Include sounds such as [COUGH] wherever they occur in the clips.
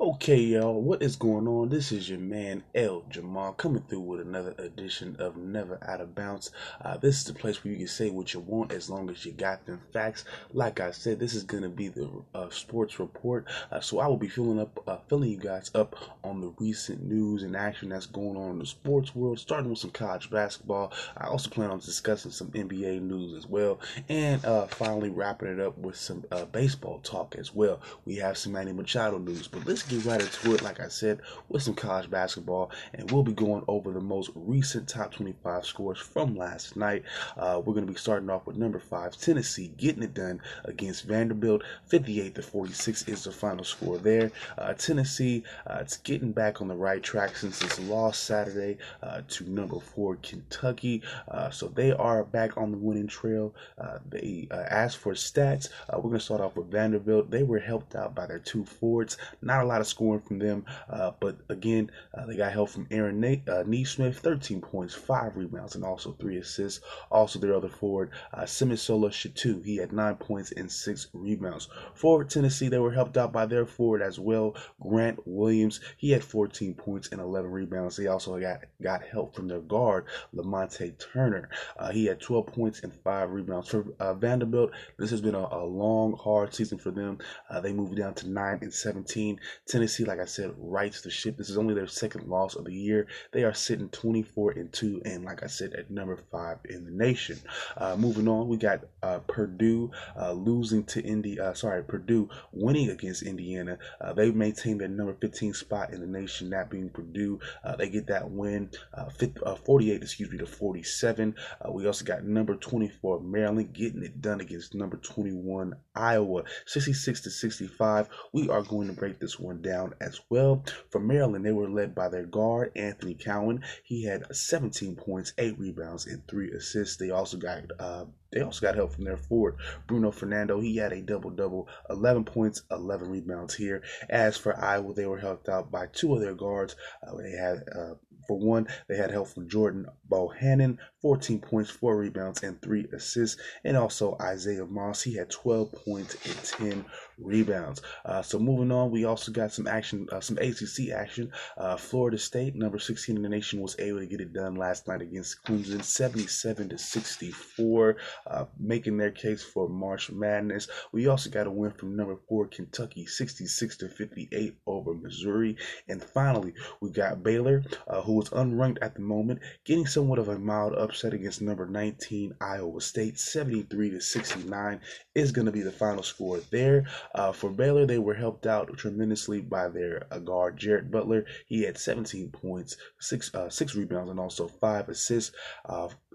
Okay, y'all, what is going on? This is your man El Jamal coming through with another edition of Never Out of Bounds. Uh, this is the place where you can say what you want as long as you got them facts. Like I said, this is going to be the uh, sports report, uh, so I will be filling up, uh, filling you guys up on the recent news and action that's going on in the sports world. Starting with some college basketball, I also plan on discussing some NBA news as well, and uh, finally wrapping it up with some uh, baseball talk as well. We have some Manny Machado news, but let's get right into it, like I said, with some college basketball, and we'll be going over the most recent top 25 scores from last night. Uh, we're going to be starting off with number five, Tennessee, getting it done against Vanderbilt. 58 to 46 is the final score there. Uh, Tennessee, uh, it's getting back on the right track since its loss Saturday uh, to number four, Kentucky. Uh, so they are back on the winning trail. Uh, they, asked for stats, we're going to start off with Vanderbilt. They were helped out by their two forwards. Not a lot of scoring from them. Uh, but again, uh, they got help from Aaron Nate, uh, Nesmith, 13 points, five rebounds, and also three assists. Also, their other forward, uh, Simisola Shittu, he had nine points and six rebounds. Forward Tennessee, they were helped out by their forward as well, Grant Williams. He had 14 points and 11 rebounds. They also got got help from their guard, Lamonte Turner. Uh, he had 12 points and five rebounds. For uh, Vanderbilt, this has been a, a, long, hard season for them. Uh, they moved down to 9 and 17. Tennessee, like I said, rights the ship. This is only their second loss of the year. They are sitting 24 and 2, and like I said, at number five in the nation. Uh, moving on, we got uh, Purdue uh, losing to Indy. Uh, sorry, Purdue winning against Indiana. Uh, they maintain their number 15 spot in the nation, that being Purdue. Uh, they get that win, 50, 48, excuse me, to 47. we also got number 24 Maryland getting it done against number 21 Iowa, 66 to 65. We are going to break this one down as well. For Maryland, they were led by their guard, Anthony Cowan. He had 17 points, 8 rebounds, and 3 assists. They also got uh, they also got help from their forward, Bruno Fernando. He had a double double, 11 points, 11 rebounds here. As for Iowa, they were helped out by two of their guards. Uh, they had uh, for one, they had help from Jordan Bohannon, 14 points, 4 rebounds, and 3 assists. And also Isaiah Moss, he had 12 points and 10 rebounds. Uh, so moving on, we also got some action, uh, some ACC action. Uh, Florida State, number 16 in the nation, was able to get it done last night against Clemson, 77 to 64, uh, making their case for March Madness. We also got a win from number four Kentucky, 66 to 58 over Missouri. And finally, we got Baylor, uh, who was unranked at the moment, getting somewhat of a mild upset against number 19 Iowa State, 73 to 69 is going to be the final score there. Uh, for Baylor, they were helped out tremendously by their uh, guard Jared Butler. He had 17 points, six uh, six rebounds, and also five assists.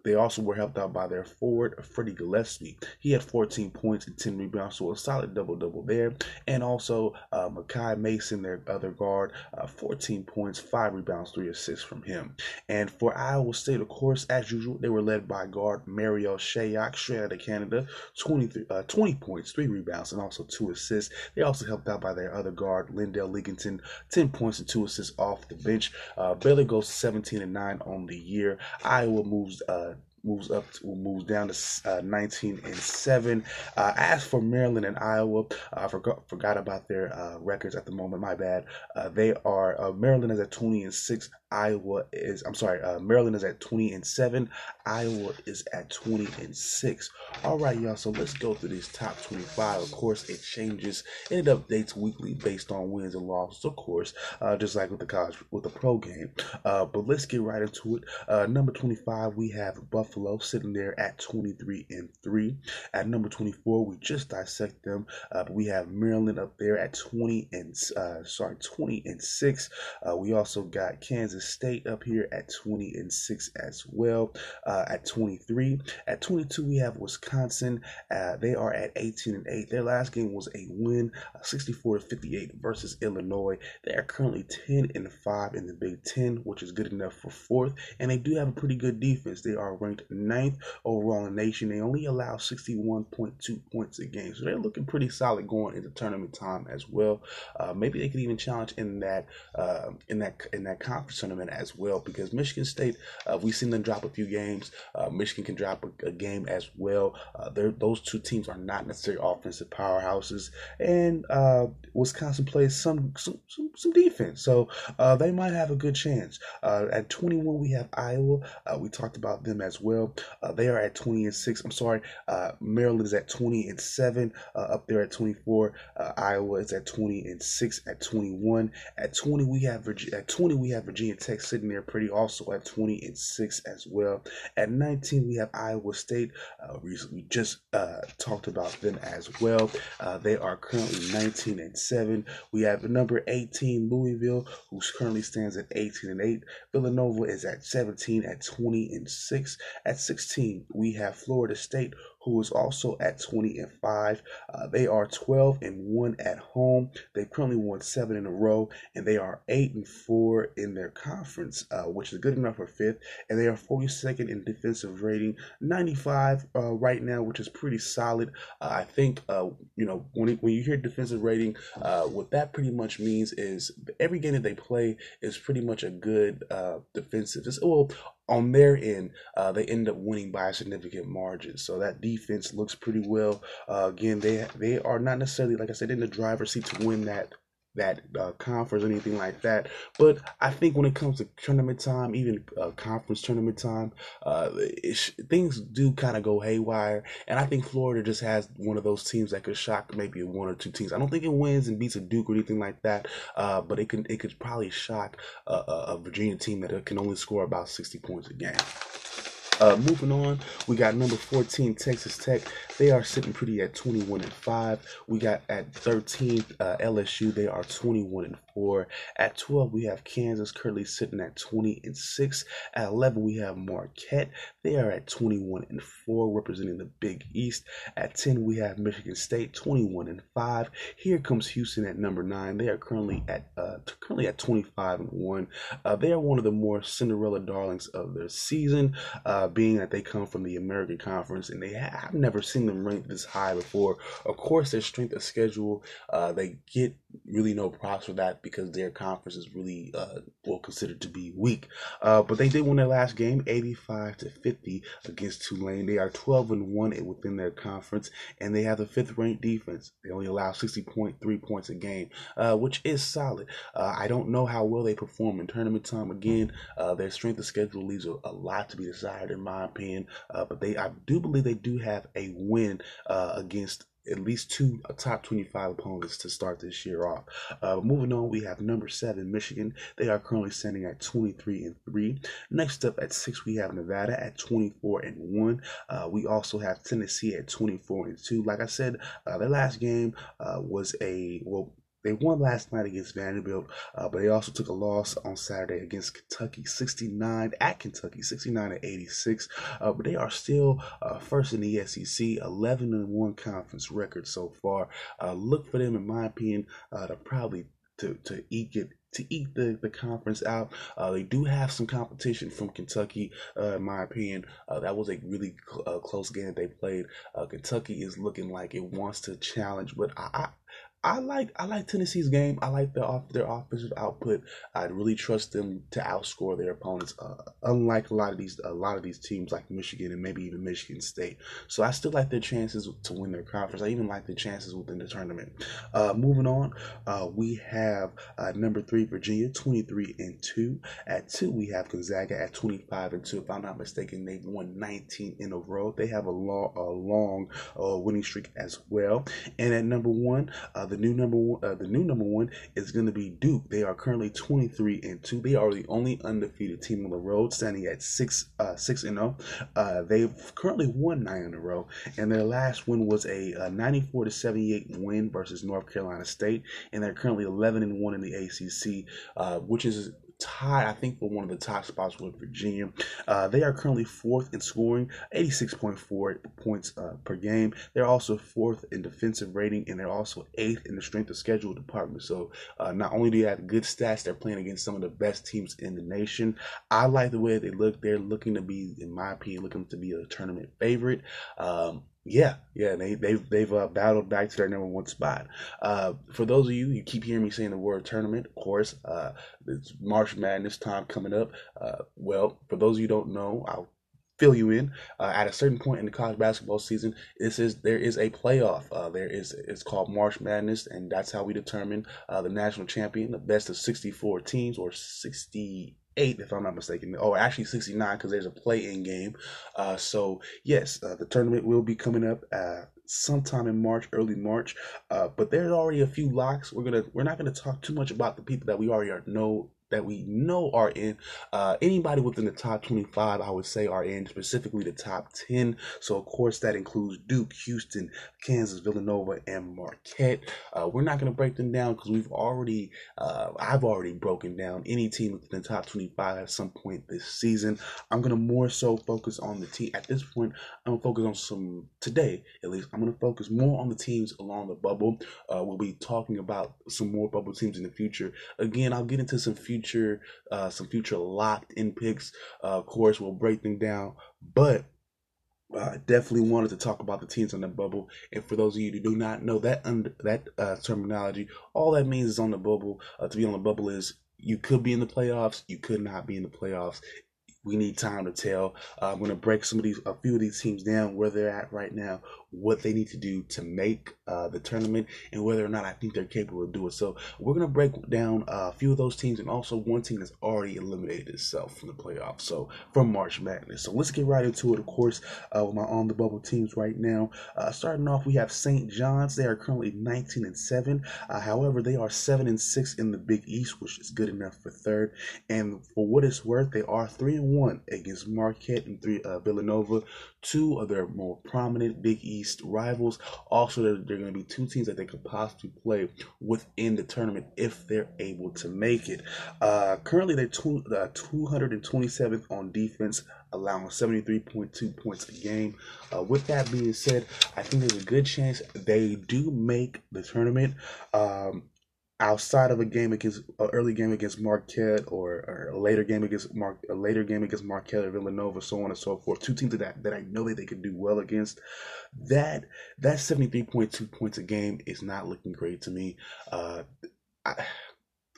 They also were helped out by their forward, Freddie Gillespie. He had 14 points and 10 rebounds, so a solid double double there. And also uh, Makai Mason, their other guard, uh, 14 points, 5 rebounds, 3 assists from him. And for Iowa State, of course, as usual, they were led by guard Mario Shayok, straight out of Canada, 20, uh, 20 points, 3 rebounds, and also 2 assists. They also helped out by their other guard, Lindell Liggington, 10 points and 2 assists off the bench. Uh, Baylor goes 17 and 9 on the year. Iowa moves uh, moves up to, moves down to uh, 19 and 7 uh, as for maryland and iowa i forgot forgot about their uh, records at the moment my bad uh, they are uh, maryland is at 20 and 6 Iowa is, I'm sorry, uh, Maryland is at 20 and 7. Iowa is at 20 and 6. All right, y'all. So let's go through this top 25. Of course, it changes and it updates weekly based on wins and losses, of course, uh, just like with the college, with the pro game. Uh, but let's get right into it. Uh, number 25, we have Buffalo sitting there at 23 and 3. At number 24, we just dissect them. Uh, we have Maryland up there at 20 and, uh, sorry, 20 and 6. we also got Kansas State up here at 20 and 6 as well. Uh, at 23, at 22 we have Wisconsin. Uh, they are at 18 and 8. Their last game was a win, uh, 64 to 58 versus Illinois. They are currently 10 and 5 in the Big Ten, which is good enough for fourth. And they do have a pretty good defense. They are ranked ninth overall in the nation. They only allow 61.2 points a game, so they're looking pretty solid going into tournament time as well. Uh, maybe they could even challenge in that uh, in that in that conference tournament as well because Michigan State, uh, we've seen them drop a few games. Uh, Michigan can drop a, a game as well. Uh, those two teams are not necessarily offensive powerhouses, and uh, Wisconsin plays some some, some, some defense, so they might have a good chance. At 21, we have Iowa. We talked about them as well. Uh, they are at 20 and six. I'm sorry, uh, Maryland is at 20 and seven, uh, up there at 24. Uh, Iowa is at 20 and six. At 21, at 20 we have Virginia. At 20 we have Virginia Tech sitting there pretty, also at 20 and six as well. At 19 we have Iowa State. Uh, we, we just talked about them as well. they are currently 19 and seven. We have number 18 Louisville, who currently stands at 18 and 8. Villanova is at 17 at 20 and 6. At 16, we have Florida State, who is also at 20 and 5. Uh, they are 12 and 1 at home. They've currently won seven in a row, and they are 8 and 4 in their conference, uh, which is good enough for fifth. And they are 42nd in defensive rating, 95 uh, right now, which is pretty solid. Uh, I think, uh, you know, when, it, when you hear defensive rating, uh, what that pretty much means is every game that they play is pretty much a good defensive. Just, well, on their end, they end up winning by a significant margin. So that defense looks pretty well. Uh, again, they they are not necessarily, like I said, in the driver's seat to win that that uh, conference or anything like that. But I think when it comes to tournament time, even uh, conference tournament time, uh, things do kind of go haywire. And I think Florida just has one of those teams that could shock maybe one or two teams. I don't think it wins and beats a Duke or anything like that, uh, but it can it could probably shock a, a Virginia team that can only score about sixty points a game. Uh, moving on, we got number 14, Texas Tech. They are sitting pretty at 21 and 5. We got at 13th, uh, LSU. They are 21 and 4. At 12, we have Kansas currently sitting at 20 and 6. At 11, we have Marquette. They are at 21 and 4, representing the Big East. At 10, we have Michigan State, 21 and 5. Here comes Houston at number 9. They are currently at uh, currently at 25 and 1. Uh, they are one of the more Cinderella darlings of their season. Uh, being that they come from the American Conference and they have never seen them ranked this high before. Of course, their strength of schedule, uh, they get really no props for that because their conference is really uh, well considered to be weak. Uh, but they did win their last game, 85 to 50 against Tulane. They are 12 and one within their conference, and they have the fifth ranked defense. They only allow 60.3 points a game, uh, which is solid. Uh, I don't know how well they perform in tournament time. Again, uh, their strength of schedule leaves a, a, lot to be desired, in my opinion. Uh, but they, I do believe they do have a win uh against at least two top 25 opponents to start this year off. Uh, moving on, we have number seven, Michigan. They are currently standing at 23 and 3. Next up at six, we have Nevada at 24 and 1. Uh, we also have Tennessee at 24 and 2. Like I said, uh, their last game uh, was a, well, they won last night against Vanderbilt, uh, but they also took a loss on Saturday against Kentucky, 69 at Kentucky, 69 to 86. Uh, but they are still uh, first in the SEC, 11 and one conference record so far. Uh, look for them, in my opinion, uh, to probably to to eat it to eat the, the conference out. Uh, they do have some competition from Kentucky, uh, in my opinion. Uh, that was a really cl- uh, close game that they played. Kentucky is looking like it wants to challenge, but I, I like I like Tennessee's game. I like their off their offensive output. I really trust them to outscore their opponents. Uh, unlike a lot of these a lot of these teams like Michigan and maybe even Michigan State. So I still like their chances to win their conference. I even like their chances within the tournament. Uh, moving on, uh, we have uh, number three Virginia, twenty three and two. At two we have Gonzaga at twenty five and two. If I'm not mistaken, they've won nineteen in a row. They have a long a long uh, winning streak as well. And at number one. Uh, the new number one, uh, the new number one is going to be Duke. They are currently 23 and two. They are the only undefeated team on the road, standing at six uh, six and zero. Oh. Uh, they've currently won nine in a row, and their last win was a, a 94 to 78 win versus North Carolina State, and they're currently 11 and one in the ACC, uh, which is tied, I think, for one of the top spots with Virginia. Uh, they are currently fourth in scoring, 86.4 points uh, per game. They're also fourth in defensive rating, and they're also eighth in the strength of schedule department. So uh, not only do you have good stats, they're playing against some of the best teams in the nation. I like the way they look. They're looking to be, in my opinion, looking to be a tournament favorite. Um, yeah, yeah, they they've they've uh, battled back to their number one spot. Uh, for those of you, you keep hearing me saying the word tournament. Of course, uh, it's March Madness time coming up. Uh, well, for those of you don't know, I'll fill you in. Uh, at a certain point in the college basketball season, this is there is a playoff. Uh, there is it's called March Madness, and that's how we determine uh, the national champion. The best of sixty four teams or sixty eight, if I'm not mistaken. Oh, actually 69 because there's a play-in game. Uh, so yes, uh, the tournament will be coming up uh, sometime in March, early March. Uh, but there's already a few locks. We're gonna we're not gonna talk too much about the people that we already know that we know are in. Uh, anybody within the top 25, I would say, are in specifically the top 10. So, of course, that includes Duke, Houston, Kansas, Villanova, and Marquette. Uh, we're not going to break them down because we've already, uh, I've already broken down any team within the top 25 at some point this season. I'm going to more so focus on the team. At this point, I'm going to focus on some, today at least, I'm going to focus more on the teams along the bubble. Uh, we'll be talking about some more bubble teams in the future. Again, I'll get into some future future, uh, some future locked in picks. Uh, of course, we'll break them down, but I uh, definitely wanted to talk about the teams on the bubble. And for those of you who do not know that under that uh, terminology, all that means is on the bubble. Uh, to be on the bubble is you could be in the playoffs, you could not be in the playoffs we need time to tell. Uh, I'm going to break some of these, a few of these teams down, where they're at right now, what they need to do to make uh, the tournament, and whether or not I think they're capable of doing it. so. We're going to break down a few of those teams, and also one team that's already eliminated itself from the playoffs, so from March Madness. So let's get right into it. Of course, uh, with my on the bubble teams right now, uh, starting off, we have St. John's. They are currently 19 and seven. Uh, however, they are seven and six in the Big East, which is good enough for third. And for what it's worth, they are three and one against Marquette and three uh, Villanova, two of their more prominent Big East rivals. Also, they're, they're going to be two teams that they could possibly play within the tournament if they're able to make it. Uh, currently, they're two, uh, 227th on defense, allowing 73.2 points a game. Uh, with that being said, I think there's a good chance they do make the tournament. Um, outside of a game against an early game against Marquette or, or a later game against Mar- a later game against Marquette or Villanova, so on and so forth. Two teams that that I know that they could do well against. That that seventy three point two points a game is not looking great to me. Uh, I,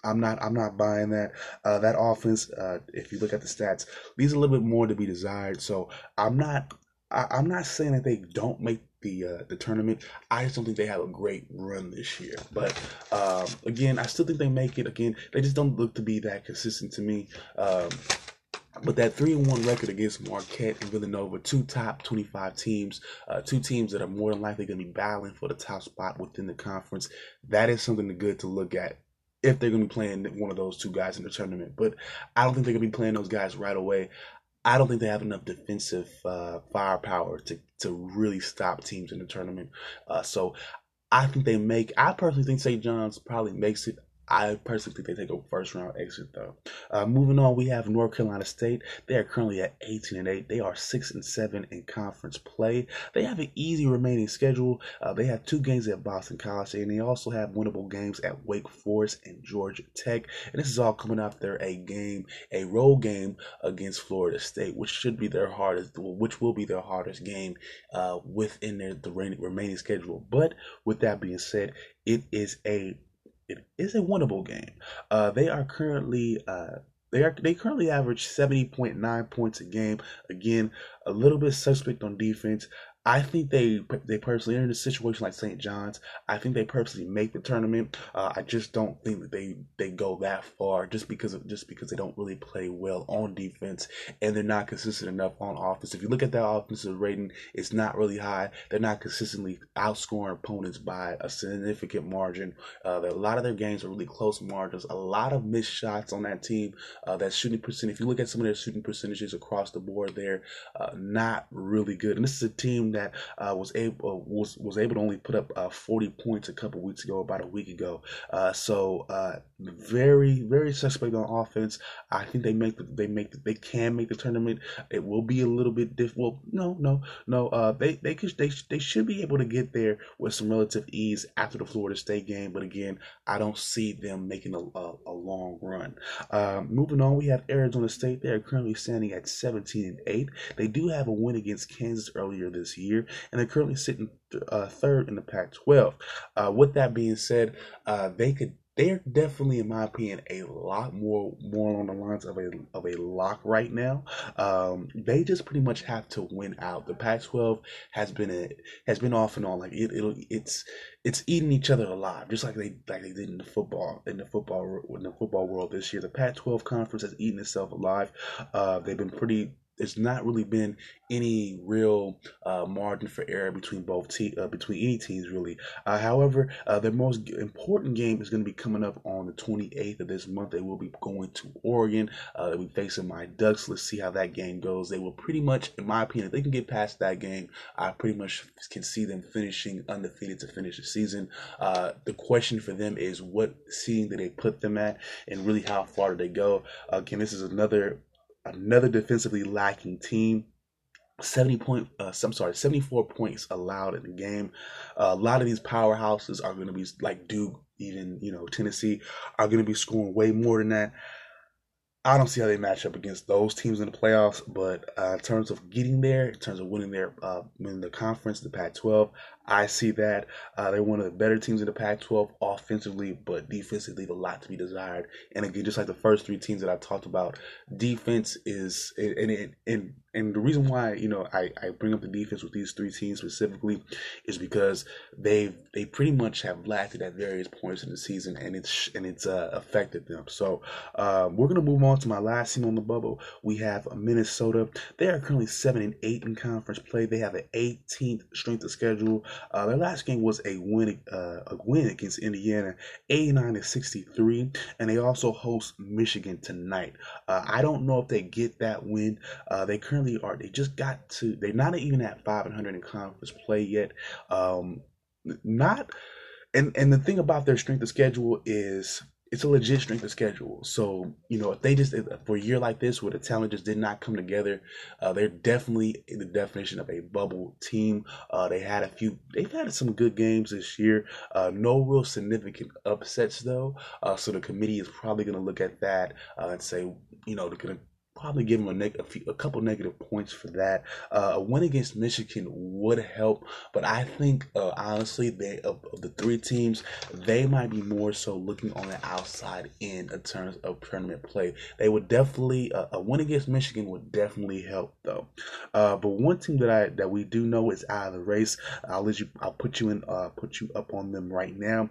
I'm not. I'm not buying that. Uh, that offense. Uh, if you look at the stats, leaves a little bit more to be desired. So I'm not. I, I'm not saying that they don't make the uh, the tournament. I just don't think they have a great run this year. But um, again, I still think they make it. Again, they just don't look to be that consistent to me. Um, but that three and one record against Marquette and Villanova, two top twenty five teams, uh, two teams that are more than likely going to be battling for the top spot within the conference, that is something good to look at if they're going to be playing one of those two guys in the tournament. But I don't think they're going to be playing those guys right away. I don't think they have enough defensive uh, firepower to to really stop teams in the tournament. Uh, so I think they make. I personally think St. John's probably makes it. I personally think they take a first round exit though. Uh, moving on, we have North Carolina State. They are currently at 18 and 8. They are 6 and 7 in conference play. They have an easy remaining schedule. Uh, they have two games at Boston College, and they also have winnable games at Wake Forest and Georgia Tech. And this is all coming after a game, a road game against Florida State, which should be their hardest, which will be their hardest game uh, within their the remaining schedule. But with that being said, it is a it is a winnable game. Uh, they are currently uh, they are they currently average seventy point nine points a game. Again, a little bit suspect on defense. I think they they personally in a situation like St. John's. I think they purposely make the tournament. Uh, I just don't think that they they go that far just because of just because they don't really play well on defense and they're not consistent enough on offense. If you look at their offensive rating, it's not really high. They're not consistently outscoring opponents by a significant margin. Uh, a lot of their games are really close margins. A lot of missed shots on that team. Uh, that shooting percent. If you look at some of their shooting percentages across the board, they're uh, not really good. And this is a team that uh, was able uh, was was able to only put up uh, 40 points a couple weeks ago, about a week ago. Uh, so uh, very very suspect on offense. I think they make the, they make the, they can make the tournament. It will be a little bit difficult. Well, no no no. They they could they they should be able to get there with some relative ease after the Florida State game. But again, I don't see them making a a, a long run. Moving on, we have Arizona State. They are currently standing at 17 and eight. They do have a win against Kansas earlier this year, and they're currently sitting uh, third in the Pac-12. Uh, with that being said, uh, they could they're definitely, in my opinion, a lot more more on the lines of a of a lock right now. Um, they just pretty much have to win out. The Pac-12 has been a has been off and on. Like it, it'll it's it's eating each other alive, just like they like they did in the football in the football in the football world this year. The Pac-12 conference has eaten itself alive. Uh, they've been pretty there's not really been any real uh, margin for error between both te- uh, between any teams really. Uh, however, uh, the most important game is going to be coming up on the 28th of this month. They will be going to Oregon. Uh, they'll be facing my Ducks. Let's see how that game goes. They will pretty much, in my opinion, if they can get past that game, I pretty much can see them finishing undefeated to finish the season. Uh, the question for them is what seeding do they put them at, and really how far do they go? Again, this is another another defensively lacking team. 70 point uh, I'm sorry 74 points allowed in the game uh, a lot of these powerhouses are going to be like Duke even you know Tennessee are going to be scoring way more than that I don't see how they match up against those teams in the playoffs, but uh, in terms of getting there, in terms of winning their uh, winning the conference, the Pac-12, I see that uh, they're one of the better teams in the Pac-12 offensively, but defensively leave a lot to be desired. And again, just like the first three teams that I talked about, defense is and and and, and the reason why you know I, I bring up the defense with these three teams specifically is because they've they pretty much have lacked it at various points in the season, and it's and it's uh, affected them. So um, we're gonna move on to my last team on the bubble. We have Minnesota. They are currently seven and eight in conference play. They have an 18th strength of schedule. Uh, their last game was a win, uh, a win against Indiana, 89 to 63, and they also host Michigan tonight. Uh, I don't know if they get that win. Uh, they currently are. They just got to. They're not even at 500 in conference play yet. Um, not. And, and the thing about their strength of schedule is it's a legit strength of schedule. So you know, if they just for a year like this where the talent just did not come together, uh, they're definitely the definition of a bubble team. Uh, they had a few, they've had some good games this year. Uh, no real significant upsets though. Uh, so the committee is probably going to look at that uh, and say, you know, they're going to probably give them a, neg- a, few, a couple negative points for that. Uh, a win against Michigan would help, but I think uh, honestly, they of, of, the three teams, they might be more so looking on the outside in in terms of tournament play. They would definitely uh, a win against Michigan would definitely help though. Uh, but one team that I that we do know is out of the race. I'll let you. I'll put you in. Uh, put you up on them right now.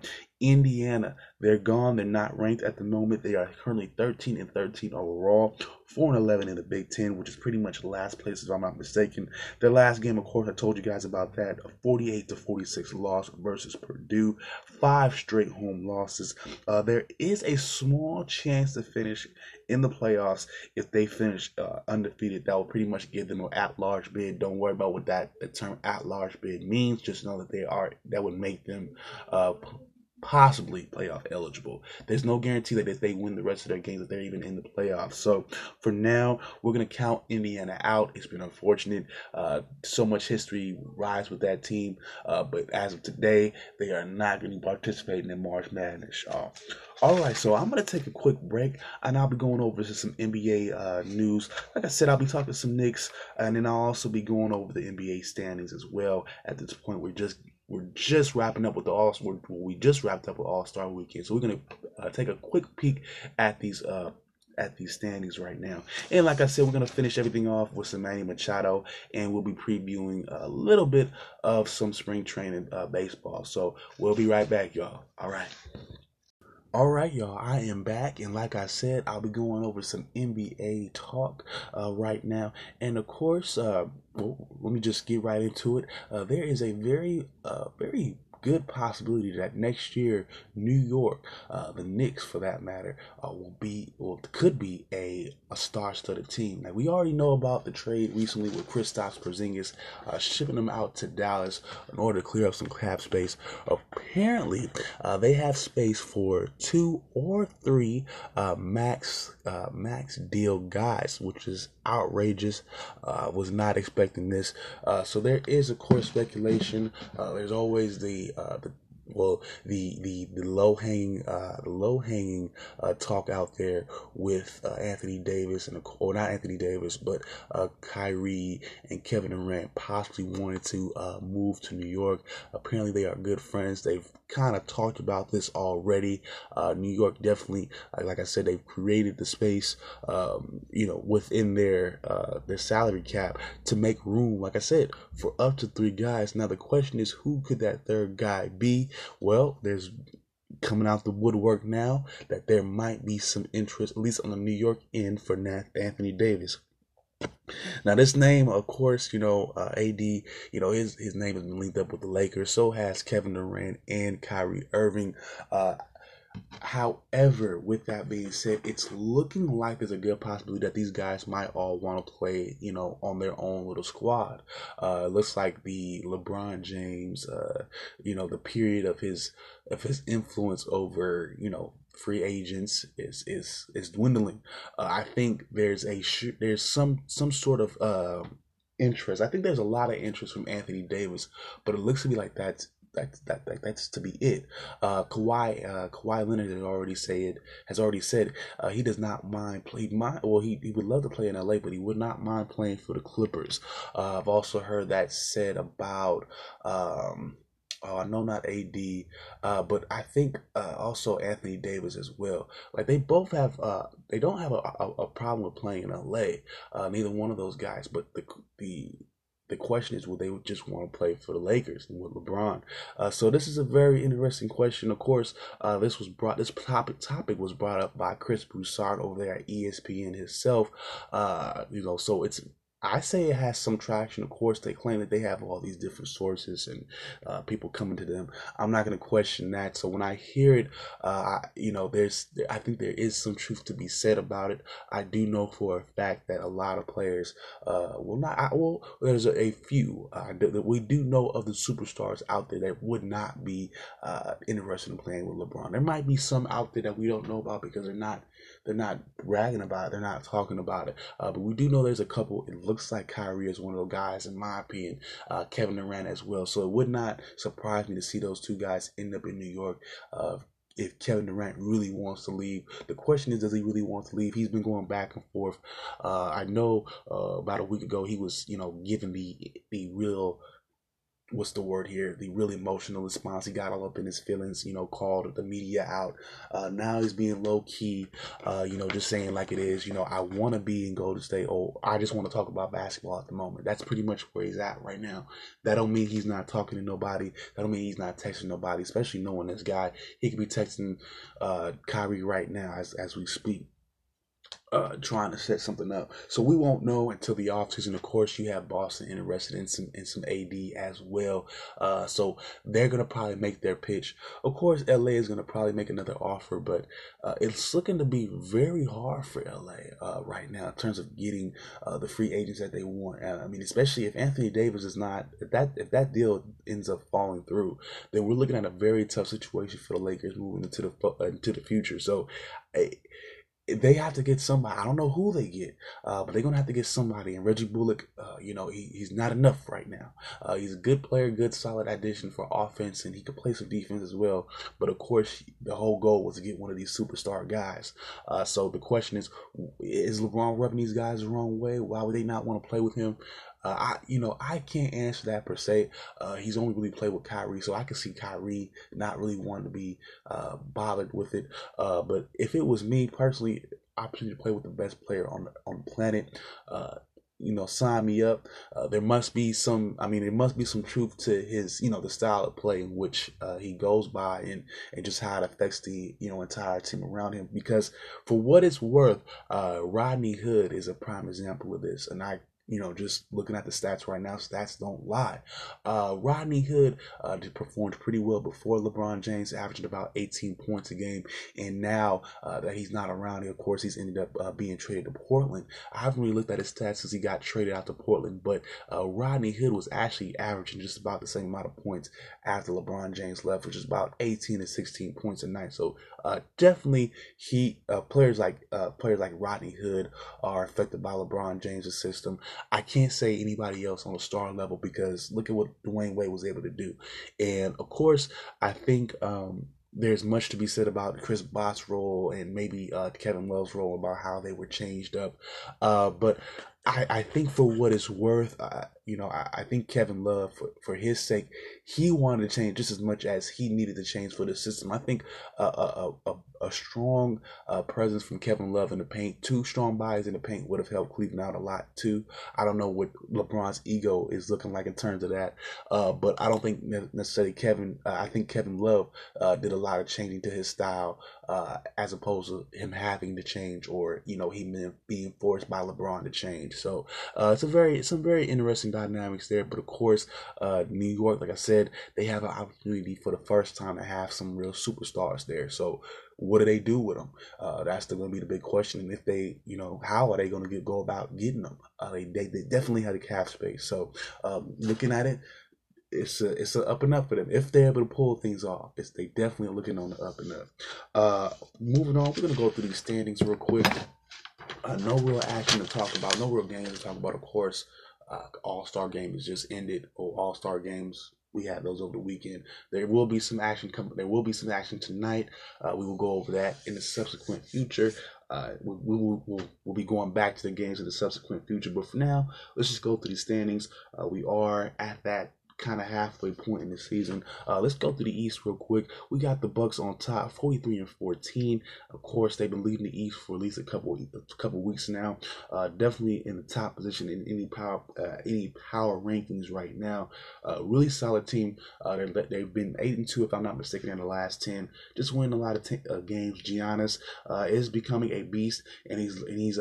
Indiana, they're gone. They're not ranked at the moment. They are currently 13 and 13 overall, 4 and 11 in the Big Ten, which is pretty much last place, if I'm not mistaken. Their last game, of course, I told you guys about that a 48 to 46 loss versus Purdue, five straight home losses. Uh, there is a small chance to finish in the playoffs if they finish uh, undefeated. That will pretty much give them an at-large bid. Don't worry about what that term at-large bid means. Just know that they are. That would make them. Uh, possibly playoff eligible. There's no guarantee that if they win the rest of their games that they're even in the playoffs. So for now, we're gonna count Indiana out. It's been unfortunate. Uh, so much history rides with that team, uh, but as of today, they are not going to be participating in March Madness, y'all. All right, so I'm gonna take a quick break, and I'll be going over to some NBA uh, news. Like I said, I'll be talking some Knicks, and then I'll also be going over the NBA standings as well. At this point, we're just we're just wrapping up with the all we just wrapped up with All Star Weekend, so we're gonna uh, take a quick peek at these uh, at these standings right now. And like I said, we're gonna finish everything off with some Manny Machado, and we'll be previewing a little bit of some spring training uh, baseball. So we'll be right back, y'all. All right. All right, y'all. I am back, and like I said, I'll be going over some NBA talk uh, right now. And of course, uh, well, let me just get right into it. Uh, there is a very, uh, very good possibility that next year New York, uh, the Knicks for that matter, uh, will be or could be a, a star-studded team. Now we already know about the trade recently with Kristaps Porzingis uh, shipping them out to Dallas in order to clear up some cap space. Apparently, uh, they have space for two or three uh, max uh, max deal guys, which is outrageous. Was not expecting this. So there is, of course, speculation. There's always the uh, the well the the the low hanging uh low hanging uh talk out there with uh, Anthony Davis and or not Anthony Davis but uh Kyrie and Kevin Durant possibly wanted to uh move to New York. Apparently they are good friends. They've kind of talked about this already. Uh New York definitely like I said they've created the space um you know within their uh their salary cap to make room like I said for up to three guys. Now the question is who could that third guy be? Well, there's coming out the woodwork now that there might be some interest, at least on the New York end, for Anthony Davis. Now, this name, of course, you know, uh, AD, you know, his his name has been linked up with the Lakers. So has Kevin Durant and Kyrie Irving. Uh, However, with that being said, it's looking like there's a good possibility that these guys might all want to play, you know, on their own little squad. Uh, looks like the LeBron James, uh, you know, the period of his of his influence over, you know, free agents is is is dwindling. Uh, I think there's a sh- there's some some sort of uh, interest. I think there's a lot of interest from Anthony Davis, but it looks to me like that's that's that, that that's to be it. Uh, Kawhi uh, Kawhi Leonard has already said has already said uh, he does not mind play. Well, he, he would love to play in LA, but he would not mind playing for the Clippers. Uh, I've also heard that said about. Um, oh, I know not AD, uh, but I think uh, also Anthony Davis as well. Like they both have, uh, they don't have a, a, a problem with playing in LA. Uh, neither one of those guys, but the the the question is, will they just want to play for the Lakers and with LeBron? Uh, so this is a very interesting question. Of course, uh, this was brought. This topic topic was brought up by Chris Broussard over there at ESPN himself. Uh, you know, so it's I say it has some traction. Of course, they claim that they have all these different sources and uh, people coming to them. I'm not going to question that. So when I hear it, uh, I, you know, there's, I think there is some truth to be said about it. I do know for a fact that a lot of players, uh, will not, I, well, there's a, a few uh, that we do know of the superstars out there that would not be uh, interested in playing with LeBron. There might be some out there that we don't know about because they're not they're not bragging about it. They're not talking about it. Uh, but we do know there's a couple. It looks like Kyrie is one of those guys, in my opinion. Uh, Kevin Durant as well. So it would not surprise me to see those two guys end up in New York. Uh, if Kevin Durant really wants to leave. The question is, does he really want to leave? He's been going back and forth. Uh, I know uh, about a week ago he was, you know, giving the the real what's the word here the really emotional response he got all up in his feelings you know called the media out. Uh, now he's being low key uh, you know just saying like it is you know i want to be in golden state or i just want to talk about basketball at the moment. That's pretty much where he's at right now. That don't mean he's not talking to nobody. That don't mean he's not texting nobody especially knowing this guy. He could be texting uh Kyrie right now as as we speak uh, trying to set something up. So we won't know until the offseason. Of course, you have Boston interested in some in some AD as well. Uh, so they're gonna probably make their pitch. Of course, LA is gonna probably make another offer, but uh, it's looking to be very hard for LA uh, right now in terms of getting uh, the free agents that they want. I mean, especially if Anthony Davis is not if that if that deal ends up falling through, then we're looking at a very tough situation for the Lakers moving into the into the future. So they have to get somebody. I don't know who they get, uh, but they're gonna have to get somebody. And Reggie Bullock, uh, you know, he, he's not enough right now. Uh, he's a good player, good solid addition for offense, and he could play some defense as well. But of course, the whole goal was to get one of these superstar guys. Uh, so the question is, is LeBron rubbing these guys the wrong way? Why would they not want to play with him? Uh, I, you know, I can't answer that per se. Uh, he's only really played with Kyrie, so I can see Kyrie not really wanting to be uh, bothered with it. Uh, but if it was me personally, opportunity to play with the best player on the, on planet, uh, you know, sign me up. Uh, there must be some, I mean, there must be some truth to his, you know, the style of play in which he goes by and, and just how it affects the, you know, entire team around him. Because for what it's worth, Rodney Hood is a prime example of this. And I you know, just looking at the stats right now, stats don't lie. Uh, Rodney Hood uh, performed pretty well before LeBron James, averaging about 18 points a game. And now uh, that he's not around, of course, he's ended up uh, being traded to Portland. I haven't really looked at his stats since he got traded out to Portland, but uh, Rodney Hood was actually averaging just about the same amount of points after LeBron James left, which is about 18 to 16 points a night. So uh, definitely, he players like players like Rodney Hood are affected by LeBron James' system. I can't say anybody else on a star level because look at what Dwyane Wade was able to do. And of course, I think um, there's much to be said about Chris Bosh's role and maybe uh, Kevin Love's role about how they were changed up. Uh, but I, I think for what it's worth, uh, you know, I, I think Kevin Love, for, for his sake, he wanted to change just as much as he needed to change for the system. I think a, a, a, a strong uh, presence from Kevin Love in the paint, two strong bodies in the paint would have helped Cleveland out a lot too. I don't know what LeBron's ego is looking like in terms of that, uh, but I don't think necessarily Kevin. Uh, I think Kevin Love uh, did a lot of changing to his style uh, as opposed to him having to change or you know he being forced by LeBron to change. So uh, it's a very some very interesting dynamics there. But of course, uh, New York, like I said, they have an opportunity for the first time to have some real superstars there. So what do they do with them? Uh, that's going to be the big question. And if they, you know, how are they going to get go about getting them? Uh, they, they, they definitely have the cap space. So um, looking at it, it's a it's a up and up for them if they're able to pull things off. It's they definitely looking on the up and up. Uh, moving on, we're gonna go through these standings real quick. Uh, no real action to talk about, no real games to talk about. Of course, uh, All Star game is just ended, or All Star games we had those over the weekend. There will be some action come. There will be some action tonight. Uh, we will go over that in the subsequent future. Uh, we, we will we'll, we'll, be going back to the games in the subsequent future. But for now, let's just go through the standings. Uh, we are at that kind of halfway point in the season. Uh, let's go through the East real quick. We got the Bucks on top, 43 and 14. Of course, they've been leading the East for at least a couple a couple weeks now. Uh, definitely in the top position in any power uh, any power rankings right now. Uh, really solid team. Uh, they've been eight and two, if I'm not mistaken, in the last ten. Just winning a lot of t- uh, games. Giannis is becoming a beast, and he's and he's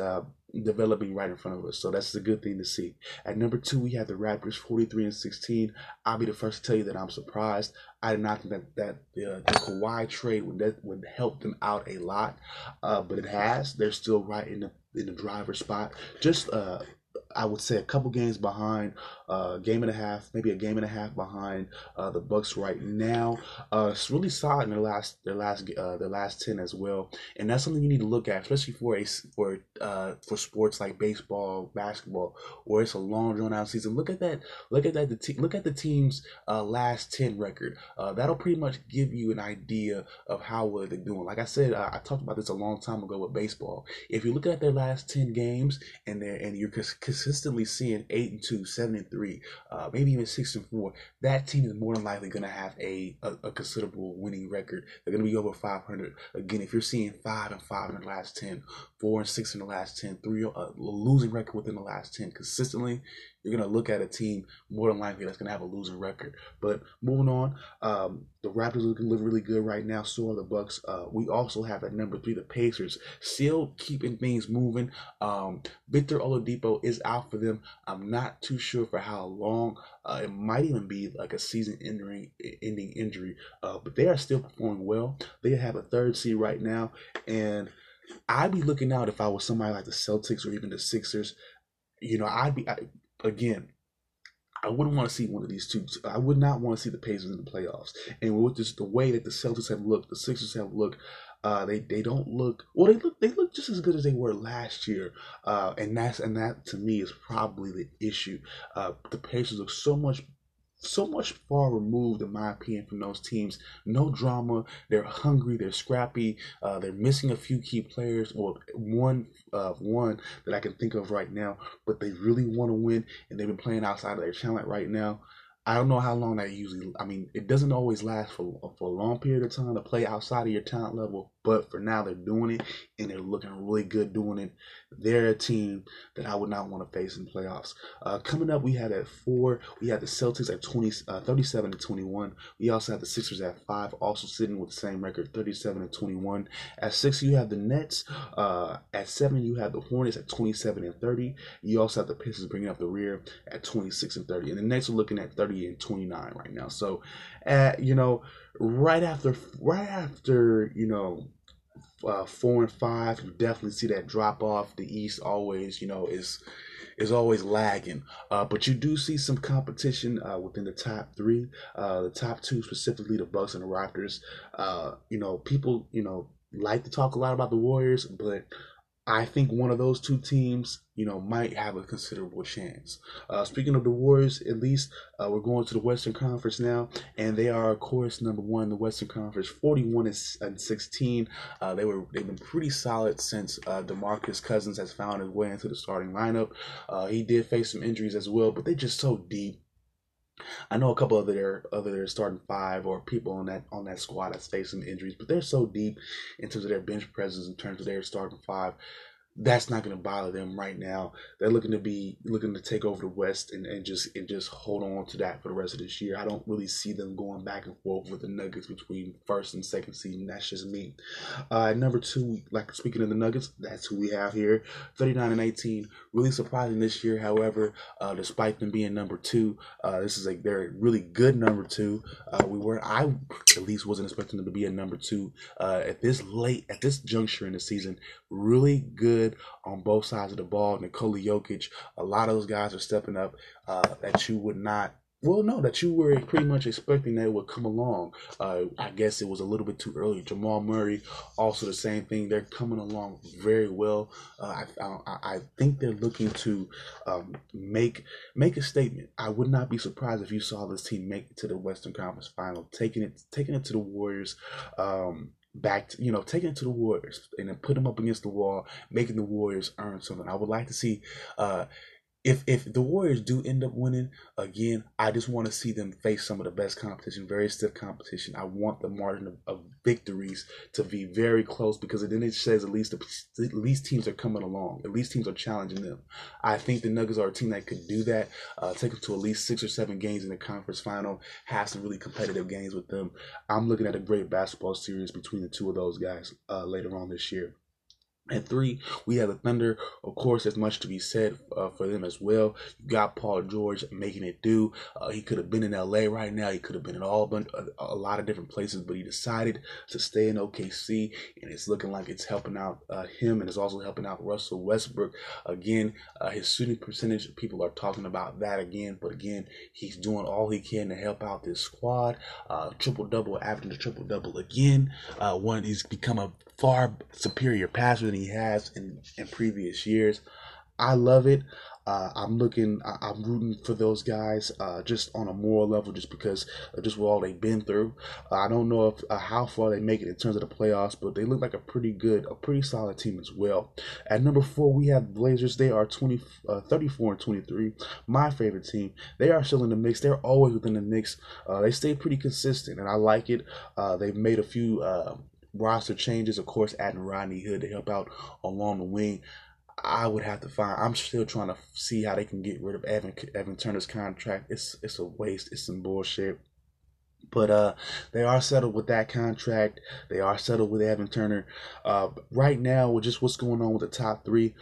developing right in front of us. So that's a good thing to see. At number two, we have the Raptors, 43 and 16. I'll be the first to tell you that I'm surprised. I did not think that that uh, the Kawhi trade would that would help them out a lot, uh, but it has. They're still right in the in the driver's spot. Just uh, I would say a couple games behind, uh, game and a half, maybe a game and a half behind uh, the Bucks right now. Uh, it's really solid in their last their last uh, their last ten as well, and that's something you need to look at, especially for a for uh, for sports like baseball, basketball, where it's a long drawn out season. Look at that. Look at that. The te- look at the team's uh, last ten record. Uh, that'll pretty much give you an idea of how well they're doing. Like I said, I, I talked about this a long time ago with baseball. If you look at their last ten games and they and you're consistently seeing eight and two, seven and three, uh, maybe even six and four, that team is more than likely going to have a, a, a considerable winning record. They're going to be over 500. Again, if you're seeing five and five in the last 10, four and six in the last 10, three, a uh, losing record within the last 10 consistently, you're going to look at a team more than likely that's going to have a losing record. But moving on, um, the Raptors looking really good right now. So are the Bucks. Uh, we also have at number three the Pacers, still keeping things moving. Um, Victor Oladipo is out for them. I'm not too sure for how long. Uh, it might even be like a season-ending ending injury, uh, but they are still performing well. They have a third seed right now, and I'd be looking out if I was somebody like the Celtics or even the Sixers. You know, I'd be I, again, I wouldn't want to see one of these two. I would not want to see the Pacers in the playoffs. And with just the way that the Celtics have looked, the Sixers have looked, uh, they they don't look well. They look they look just as good as they were last year, uh, and that's and that to me is probably the issue. Uh, the Pacers look so much so much far removed, in my opinion, from those teams. No drama. They're hungry. They're scrappy. Uh, they're missing a few key players, or one uh, one that I can think of right now. But they really want to win, and they've been playing outside of their talent right now. I don't know how long that usually. I mean, it doesn't always last for for a long period of time to play outside of your talent level. But for now, they're doing it, and they're looking really good doing it. They're a team that I would not want to face in playoffs. Uh, coming up, we had at four, we had the Celtics at 20, uh, 37 to 21. We also have the Sixers at five, also sitting with the same record, 37 to 21. At six, you have the Nets. Uh, at seven, you have the Hornets at 27 and 30. You also have the Pistons bringing up the rear at 26 and 30. And the Nets are looking at 30 and 29 right now. So, at, you know, right after, right after, you know, uh, four and five, you definitely see that drop off. The East always, you know, is is always lagging. Uh, but you do see some competition uh, within the top three, uh, the top two specifically, the Bucks and the Raptors. Uh, you know, people, you know, like to talk a lot about the Warriors, but I think one of those two teams, you know, might have a considerable chance. Uh, speaking of the Warriors, at least uh, we're going to the Western Conference now, and they are, of course, number one in the Western Conference, forty-one and sixteen. Uh, they were they've been pretty solid since uh, Demarcus Cousins has found his way into the starting lineup. Uh, he did face some injuries as well, but they're just so deep I know a couple of their other their starting five or people on that on that squad that's facing injuries, but they're so deep in terms of their bench presence, in terms of their starting five that's not going to bother them right now. They're looking to be looking to take over the West and, and just and just hold on to that for the rest of this year. I don't really see them going back and forth with the Nuggets between first and second seed. That's just me. Uh, number two, like speaking of the Nuggets, that's who we have here. Thirty nine and eighteen, really surprising this year. However, uh, despite them being number two, uh, this is a very really good number two. Uh, we were I at least wasn't expecting them to be a number two uh, at this late at this juncture in the season. Really good good on both sides of the ball. Nikola Jokic, a lot of those guys are stepping up uh, that you would not well, no, that you were pretty much expecting that would come along. Uh, I guess it was a little bit too early. Jamal Murray, also the same thing. They're coming along very well. Uh, I, I, I think they're looking to um, make make a statement. I would not be surprised if you saw this team make it to the Western Conference Final, taking it taking it to the Warriors. Um, back to, you know, taking it to the Warriors and then put them up against the wall, making the Warriors earn something. I would like to see uh if if the Warriors do end up winning again, I just want to see them face some of the best competition, very stiff competition. I want the margin of, of victories to be very close because then it says at least the, at least teams are coming along, at least teams are challenging them. I think the Nuggets are a team that could do that, uh, take them to at least six or seven games in the conference final, have some really competitive games with them. I'm looking at a great basketball series between the two of those guys uh, later on this year. At three, we have the Thunder. Of course, there's much to be said uh, for them as well. You got Paul George making it do. Uh, he could have been in LA right now. He could have been in all a, a, lot of different places, but he decided to stay in OKC, and it's looking like it's helping out uh, him, and it's also helping out Russell Westbrook. Again, uh, his shooting percentage, people are talking about that again, but again, he's doing all he can to help out this squad. Uh, triple double, averaging the triple double again. Uh, one, he's become a far superior passer than he has in, in previous years. I love it. Uh, I'm looking, I, am rooting for those guys uh, just on a moral level, just because of just what all they've been through. Uh, I don't know if uh, how far they make it in terms of the playoffs, but they look like a pretty good, a pretty solid team as well. At number four, we have Blazers. They are 20, uh, 34 and 23. My favorite team. They are still in the mix. They're always within the mix. Uh, they stay pretty consistent, and I like it. they've made a few roster changes, of course, adding Rodney Hood to help out along the wing. I would have to find. I'm still trying to see how they can get rid of Evan Evan Turner's contract. It's it's a waste. It's some bullshit. But uh, they are settled with that contract. They are settled with Evan Turner. Uh, right now, with just what's going on with the top three,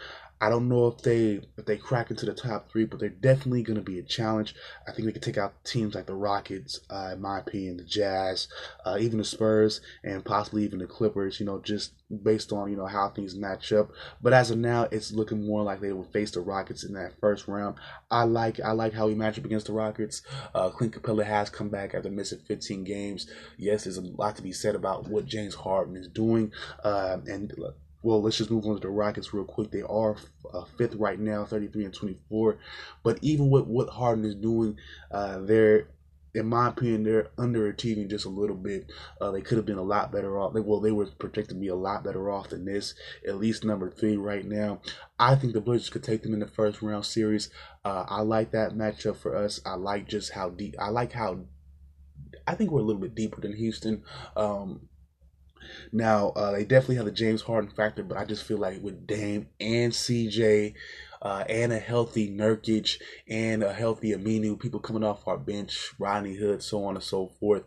I don't know if they if they crack into the top three, but they're definitely going to be a challenge. I think they could take out teams like the Rockets, uh, in my opinion, the Jazz, uh, even the Spurs, and possibly even the Clippers. You know, just based on you know how things match up. But as of now, it's looking more like they will face the Rockets in that first round. I like I like how we match up against the Rockets. Uh, Clint Capela has come back after missing 15 games. Yes, there's a lot to be said about what James Harden is doing, uh, and well, let's just move on to the Rockets real quick. They are uh, fifth right now, 33 and 24. But even with what Harden is doing, uh, they're, in my opinion, they're underachieving just a little bit. Uh, they could have been a lot better off. They, well, they were projected to be a lot better off than this. At least number three right now. I think the Blazers could take them in the first round series. Uh, I like that matchup for us. I like just how deep. I like how. I think we're a little bit deeper than Houston. Um, Now uh, they definitely have the James Harden factor, but I just feel like with Dame and CJ uh, and a healthy Nurkic and a healthy Aminu, people coming off our bench, Rodney Hood, so on and so forth.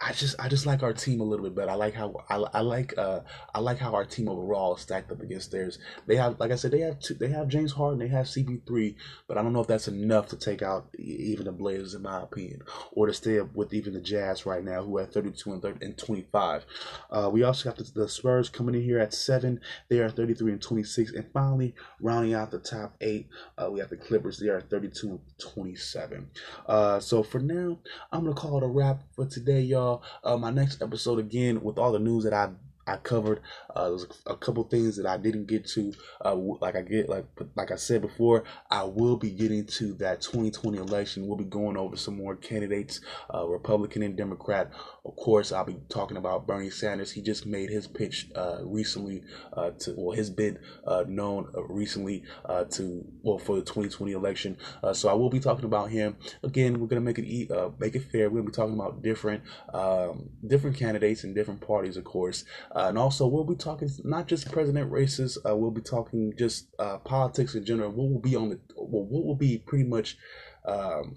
I just I just like our team a little bit better. I like how I, I like uh I like how our team overall is stacked up against theirs. They have like I said they have two, they have James Harden, they have CP3, but I don't know if that's enough to take out even the Blazers in my opinion, or to stay up with even the Jazz right now who are 32 and 30 and 25. Uh, we also got the, the Spurs coming in here at seven. They are 33 and 26, and finally rounding out the top eight, uh, we have the Clippers. They are 32 and 27. Uh, so for now, I'm gonna call it a wrap for today, y'all y'all uh, my next episode again with all the news that I I covered. Uh, there's a couple things that I didn't get to. Uh, like I get like like I said before, I will be getting to that 2020 election. We'll be going over some more candidates, uh, Republican and Democrat. Of course, I'll be talking about Bernie Sanders. He just made his pitch uh, recently uh, to well his bid uh, known recently to well for the 2020 election. so I will be talking about him again. We're gonna make it make it fair. We're gonna be talking about different um, different candidates and different parties, of course. Uh, and also, we'll be talking not just president races. Uh, we'll be talking just uh, politics in general. What will be on the well, what will be pretty much. Um,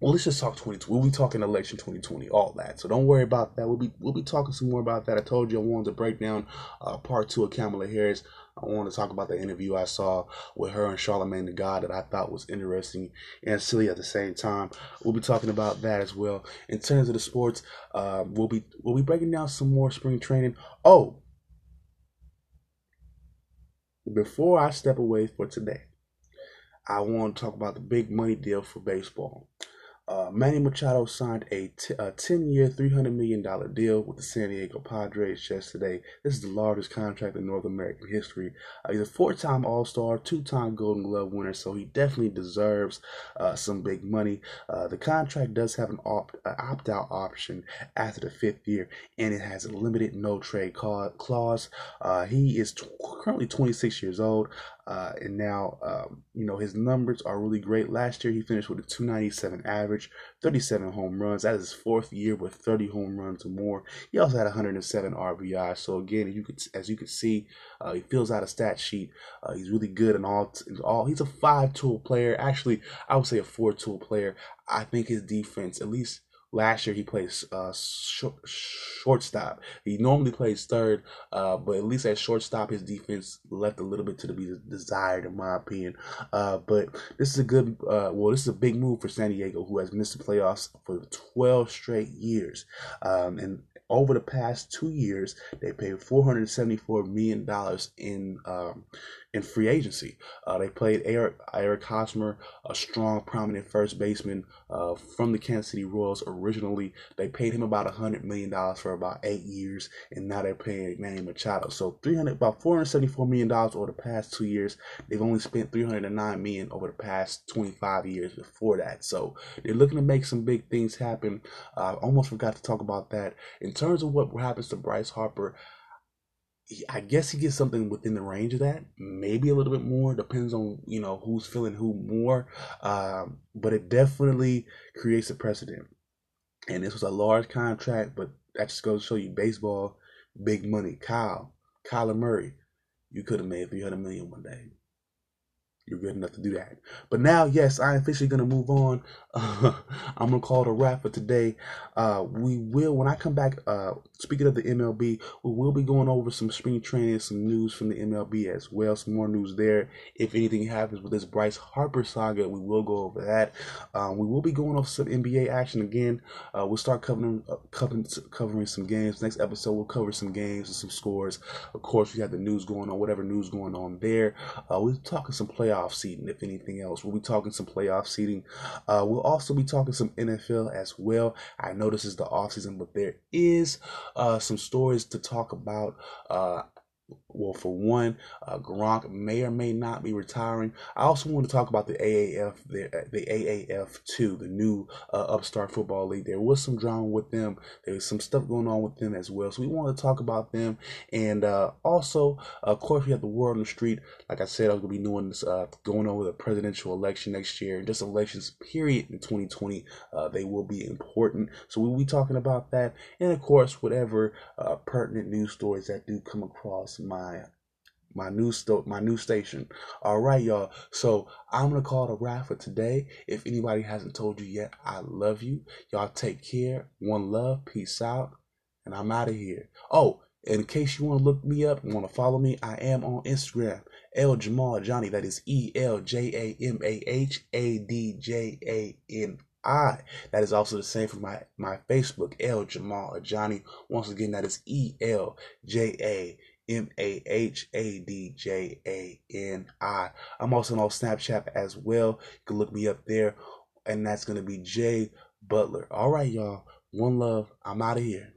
well, let's just talk 2020. We'll be talking election 2020, all that. So don't worry about that. We'll be we'll be talking some more about that. I told you I wanted to break down uh, part two of Kamala Harris. I want to talk about the interview I saw with her and Charlemagne the God that I thought was interesting and silly at the same time. We'll be talking about that as well. In terms of the sports, uh, we'll be we'll be breaking down some more spring training. Oh, before I step away for today, I want to talk about the big money deal for baseball. Uh, Manny Machado signed a, t- a 10 year, $300 million deal with the San Diego Padres yesterday. This is the largest contract in North American history. Uh, he's a four time All Star, two time Golden Glove winner, so he definitely deserves uh, some big money. Uh, the contract does have an opt, out option after the fifth year, and it has a limited no trade clause. Uh, he is t- currently 26 years old. Uh, and now, um, you know, his numbers are really great. Last year, he finished with a 297 average, 37 home runs. That is his fourth year with 30 home runs or more. He also had 107 RBI. So again, you could, as you can see, uh, he fills out a stat sheet. Uh, he's really good in all, in all. He's a five-tool player. Actually, I would say a four-tool player. I think his defense, at least Last year he plays uh, short, shortstop. He normally plays third, uh, but at least at shortstop his defense left a little bit to be desired, in my opinion. Uh, but this is a good, uh, well, this is a big move for San Diego, who has missed the playoffs for 12 straight years. Um, and over the past two years, they paid 474 million dollars in um, in free agency. Uh, they played Eric, Eric Hosmer, a strong, prominent first baseman uh, from the Kansas City Royals originally. They paid him about $100 million for about eight years, and now they're paying Manny Machado. So 300 about $474 million over the past two years. They've only spent 309 million over the past 25 years before that. So they're looking to make some big things happen. I uh, almost forgot to talk about that. In terms of what happens to Bryce Harper, I guess he gets something within the range of that, maybe a little bit more. Depends on you know who's feeling who more, um, but it definitely creates a precedent. And this was a large contract, but that just goes to show you baseball, big money. Kyle, Kyler Murray, you could have made three hundred million one day you're good enough to do that. But now, yes, I'm officially gonna move on. Uh, [LAUGHS] I'm gonna call it a wrap for today. Uh, we will when I come back. Uh, speaking of the MLB, we will be going over some spring training, some news from the MLB as well. Some more news there. If anything happens with this Bryce Harper saga, we will go over that. Um, we will be going over some NBA action again. Uh, we'll start covering uh, covering covering some games. Next episode, we'll cover some games and some scores. Of course, we have the news going on, whatever news going on there. Uh, we're talking some playoff playoff seeding, if anything else. We'll be talking some playoff seeding. Uh, we'll also be talking some NFL as well. I know this is the off season, but there is uh, some stories to talk about. Uh, well, for one, uh, Gronk may or may not be retiring. I also want to talk about the AAF, the, the AAF two, the new uh, upstart football league. There was some drama with them. There was some stuff going on with them as well. So we want to talk about them, and uh, also, of course, we have the war on the street. Like I said, I'm gonna be doing this, uh, going over the presidential election next year, and just elections period in 2020. Uh, they will be important. So we'll be talking about that, and of course, whatever uh, pertinent news stories that do come across my my new sto- my new station. All right, y'all. So I'm gonna call it a wrap for today. If anybody hasn't told you yet, I love you. Y'all take care. One love. Peace out. And I'm out of here. Oh, in case you want to look me up want to follow me, I am on Instagram. El Jamal Johnny. That is E L J A M A H A D J A N I. That is also the same for my, my Facebook, El Jamal Johnny. Once again, that is E L J A M A H A D J A N I. I'm also on Snapchat as well. You can look me up there, and that's going to be Jay Butler. All right, y'all. One love. I'm out of here.